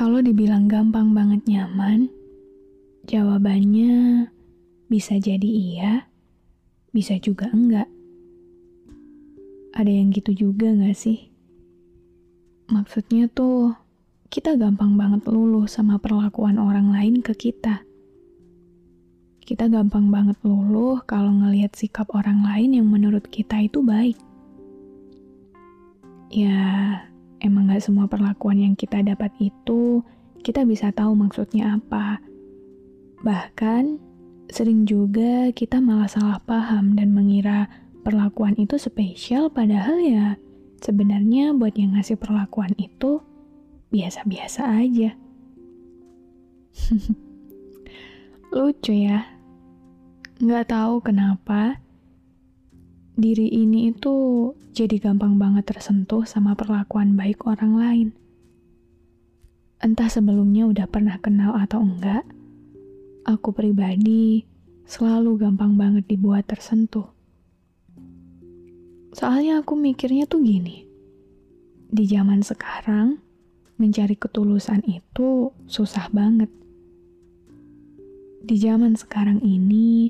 Kalau dibilang gampang banget nyaman, jawabannya bisa jadi iya, bisa juga enggak. Ada yang gitu juga gak sih? Maksudnya tuh, kita gampang banget luluh sama perlakuan orang lain ke kita. Kita gampang banget luluh kalau ngelihat sikap orang lain yang menurut kita itu baik. Ya, emang gak semua perlakuan yang kita dapat itu kita bisa tahu maksudnya apa. Bahkan, sering juga kita malah salah paham dan mengira perlakuan itu spesial padahal ya sebenarnya buat yang ngasih perlakuan itu biasa-biasa aja. Lucu ya. Nggak tahu kenapa diri ini itu jadi gampang banget tersentuh sama perlakuan baik orang lain. Entah sebelumnya udah pernah kenal atau enggak, aku pribadi selalu gampang banget dibuat tersentuh. Soalnya aku mikirnya tuh gini, di zaman sekarang mencari ketulusan itu susah banget. Di zaman sekarang ini,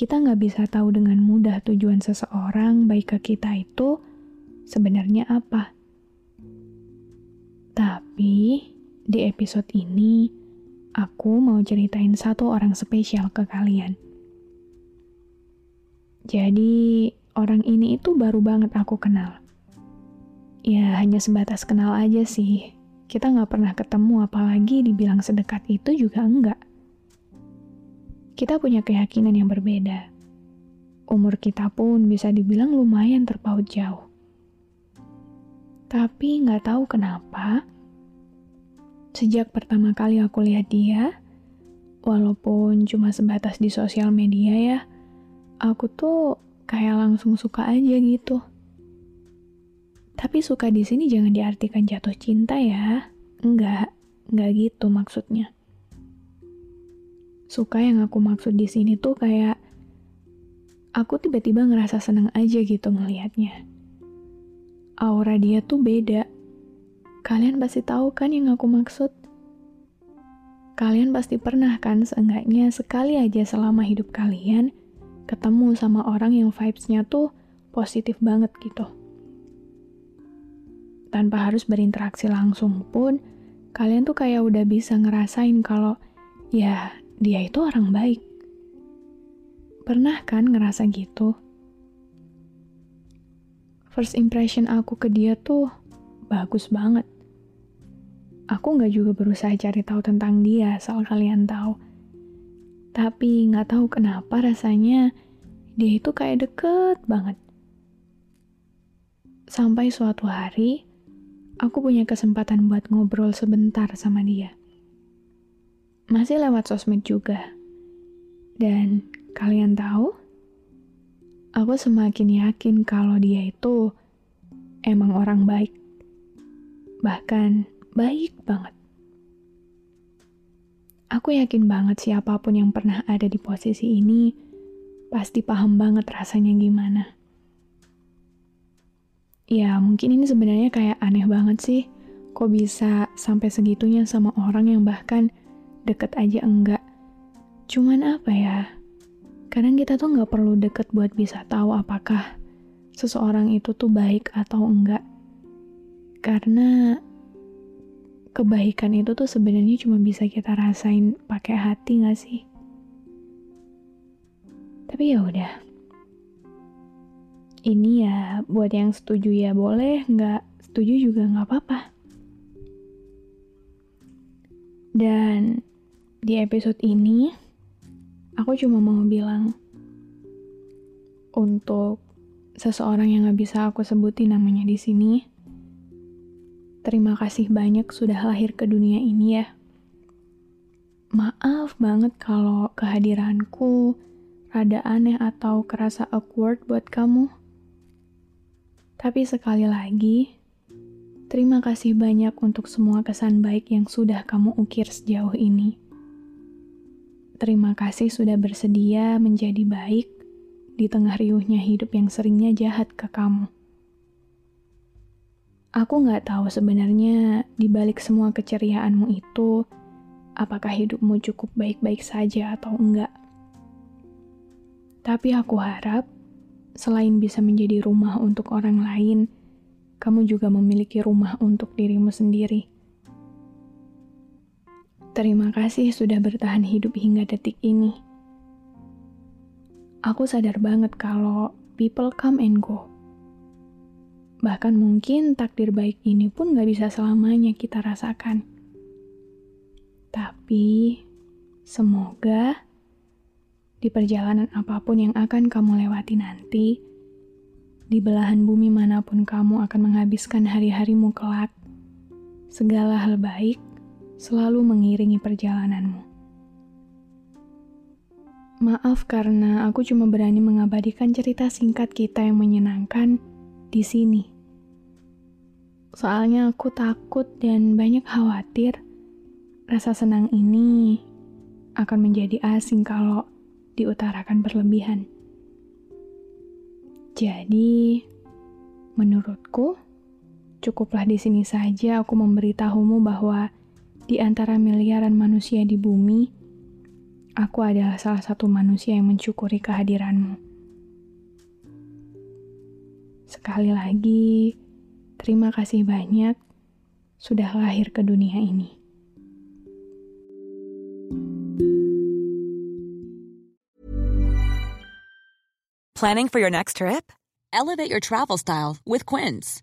kita nggak bisa tahu dengan mudah tujuan seseorang baik ke kita itu sebenarnya apa. Tapi di episode ini, aku mau ceritain satu orang spesial ke kalian. Jadi, orang ini itu baru banget aku kenal. Ya, hanya sebatas kenal aja sih. Kita nggak pernah ketemu, apalagi dibilang sedekat itu juga enggak kita punya keyakinan yang berbeda. Umur kita pun bisa dibilang lumayan terpaut jauh. Tapi nggak tahu kenapa, sejak pertama kali aku lihat dia, walaupun cuma sebatas di sosial media ya, aku tuh kayak langsung suka aja gitu. Tapi suka di sini jangan diartikan jatuh cinta ya. Enggak, enggak gitu maksudnya suka yang aku maksud di sini tuh kayak aku tiba-tiba ngerasa seneng aja gitu ngelihatnya. Aura dia tuh beda. Kalian pasti tahu kan yang aku maksud? Kalian pasti pernah kan seenggaknya sekali aja selama hidup kalian ketemu sama orang yang vibes-nya tuh positif banget gitu. Tanpa harus berinteraksi langsung pun, kalian tuh kayak udah bisa ngerasain kalau ya dia itu orang baik. Pernah kan ngerasa gitu? First impression aku ke dia tuh bagus banget. Aku nggak juga berusaha cari tahu tentang dia, asal kalian tahu. Tapi nggak tahu kenapa rasanya dia itu kayak deket banget. Sampai suatu hari, aku punya kesempatan buat ngobrol sebentar sama dia masih lewat sosmed juga. Dan kalian tahu, aku semakin yakin kalau dia itu emang orang baik. Bahkan baik banget. Aku yakin banget siapa pun yang pernah ada di posisi ini pasti paham banget rasanya gimana. Ya, mungkin ini sebenarnya kayak aneh banget sih. Kok bisa sampai segitunya sama orang yang bahkan deket aja enggak. Cuman apa ya, kadang kita tuh nggak perlu deket buat bisa tahu apakah seseorang itu tuh baik atau enggak. Karena kebaikan itu tuh sebenarnya cuma bisa kita rasain pakai hati gak sih? Tapi ya udah. Ini ya buat yang setuju ya boleh, nggak setuju juga nggak apa-apa. Dan di episode ini aku cuma mau bilang untuk seseorang yang nggak bisa aku sebutin namanya di sini. Terima kasih banyak sudah lahir ke dunia ini ya. Maaf banget kalau kehadiranku rada aneh atau kerasa awkward buat kamu. Tapi sekali lagi, terima kasih banyak untuk semua kesan baik yang sudah kamu ukir sejauh ini. Terima kasih sudah bersedia menjadi baik di tengah riuhnya hidup yang seringnya jahat ke kamu. Aku nggak tahu sebenarnya di balik semua keceriaanmu itu, apakah hidupmu cukup baik-baik saja atau enggak. Tapi aku harap, selain bisa menjadi rumah untuk orang lain, kamu juga memiliki rumah untuk dirimu sendiri. Terima kasih sudah bertahan hidup hingga detik ini. Aku sadar banget kalau people come and go Bahkan mungkin takdir baik ini pun gak bisa selamanya kita rasakan. Tapi, semoga di perjalanan apa pun yang akan kamu lewati nanti, di belahan bumi mana pun kamu akan menghabiskan hari-harimu kelak, segala hal baik selalu mengiringi perjalananmu. Maaf karena aku cuma berani mengabadikan cerita singkat kita yang menyenangkan di sini. Soalnya aku takut dan banyak khawatir rasa senang ini akan menjadi asing kalau diutarakan berlebihan. Jadi, menurutku cukuplah di sini saja aku memberitahumu bahwa di antara miliaran manusia di bumi, aku adalah salah satu manusia yang mencukuri kehadiranmu. Sekali lagi, terima kasih banyak sudah lahir ke dunia ini. Planning for your next trip? Elevate your travel style with Quince.